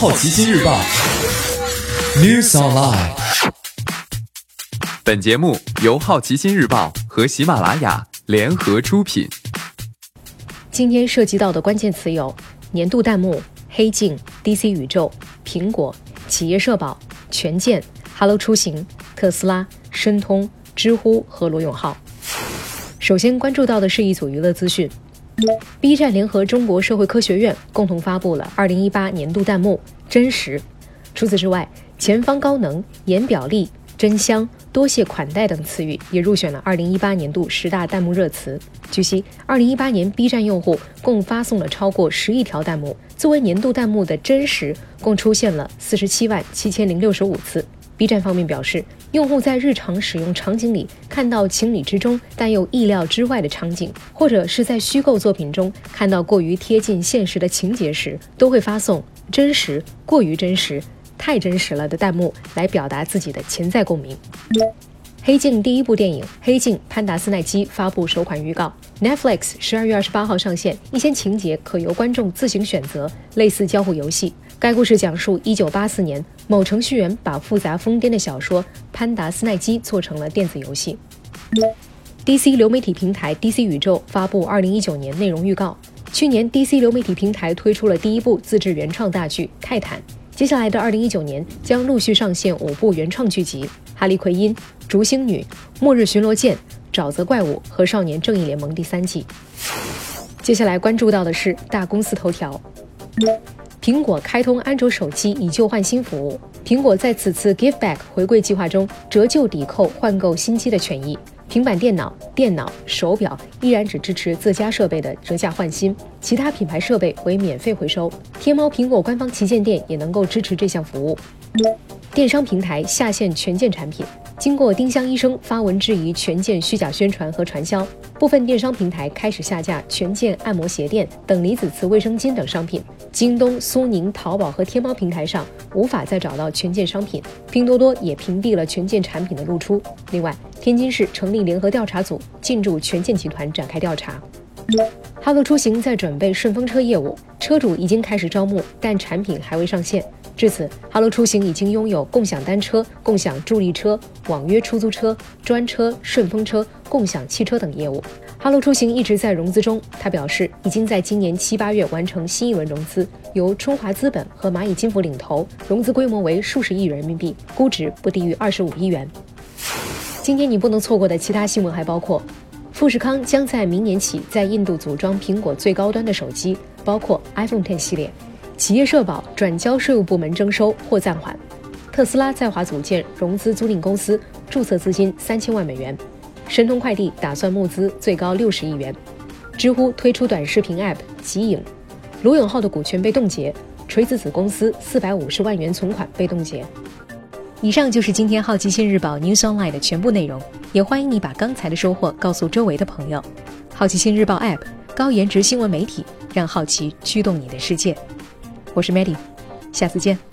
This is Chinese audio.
好奇心日报 News Online。本节目由好奇心日报和喜马拉雅联合出品。今天涉及到的关键词有：年度弹幕、黑镜、DC 宇宙、苹果、企业社保、权健、Hello 出行、特斯拉、申通、知乎和罗永浩。首先关注到的是一组娱乐资讯，B 站联合中国社会科学院共同发布了2018年度弹幕“真实”。除此之外，“前方高能”“言表力”。真香、多谢款待等词语也入选了2018年度十大弹幕热词。据悉，2018年 B 站用户共发送了超过十亿条弹幕，作为年度弹幕的真实共出现了47万七千零六十五次。B 站方面表示，用户在日常使用场景里看到情理之中但又意料之外的场景，或者是在虚构作品中看到过于贴近现实的情节时，都会发送“真实”“过于真实”。太真实了的弹幕来表达自己的潜在共鸣。黑镜第一部电影《黑镜：潘达斯奈基》发布首款预告，Netflix 十二月二十八号上线，一些情节可由观众自行选择，类似交互游戏。该故事讲述一九八四年某程序员把复杂疯癫的小说《潘达斯奈基》做成了电子游戏。DC 流媒体平台 DC 宇宙发布二零一九年内容预告，去年 DC 流媒体平台推出了第一部自制原创大剧《泰坦》。接下来的二零一九年将陆续上线五部原创剧集：《哈利奎因》《烛星女》《末日巡逻舰》《沼泽怪物》和《少年正义联盟》第三季。接下来关注到的是大公司头条：苹果开通安卓手机以旧换新服务。苹果在此次 Give Back 回馈计划中折旧抵扣换购新机的权益。平板电脑、电脑、手表依然只支持自家设备的折价换新，其他品牌设备为免费回收。天猫、苹果官方旗舰店也能够支持这项服务。电商平台下线权健产品。经过丁香医生发文质疑权健虚假宣传和传销，部分电商平台开始下架权健按摩鞋垫等离子磁卫生巾等商品。京东、苏宁、淘宝和天猫平台上无法再找到权健商品，拼多多也屏蔽了权健产品的露出。另外，天津市成立联合调查组进驻权健集团展开调查。哈罗出行在准备顺风车业务，车主已经开始招募，但产品还未上线。至此，哈罗出行已经拥有共享单车、共享助力车、网约出租车、专车、顺风车、共享汽车等业务。哈罗出行一直在融资中，他表示已经在今年七八月完成新一轮融资，由春华资本和蚂蚁金服领投，融资规模为数十亿人民币，估值不低于二十五亿元。今天你不能错过的其他新闻还包括：富士康将在明年起在印度组装苹果最高端的手机，包括 iPhone 10系列。企业社保转交税务部门征收或暂缓。特斯拉在华组建融资租赁公司，注册资金三千万美元。申通快递打算募资最高六十亿元。知乎推出短视频 App 极影。罗永浩的股权被冻结，锤子子公司四百五十万元存款被冻结。以上就是今天好奇心日报 News Online 的全部内容，也欢迎你把刚才的收获告诉周围的朋友。好奇心日报 App 高颜值新闻媒体，让好奇驱动你的世界。我是 Maddy，下次见。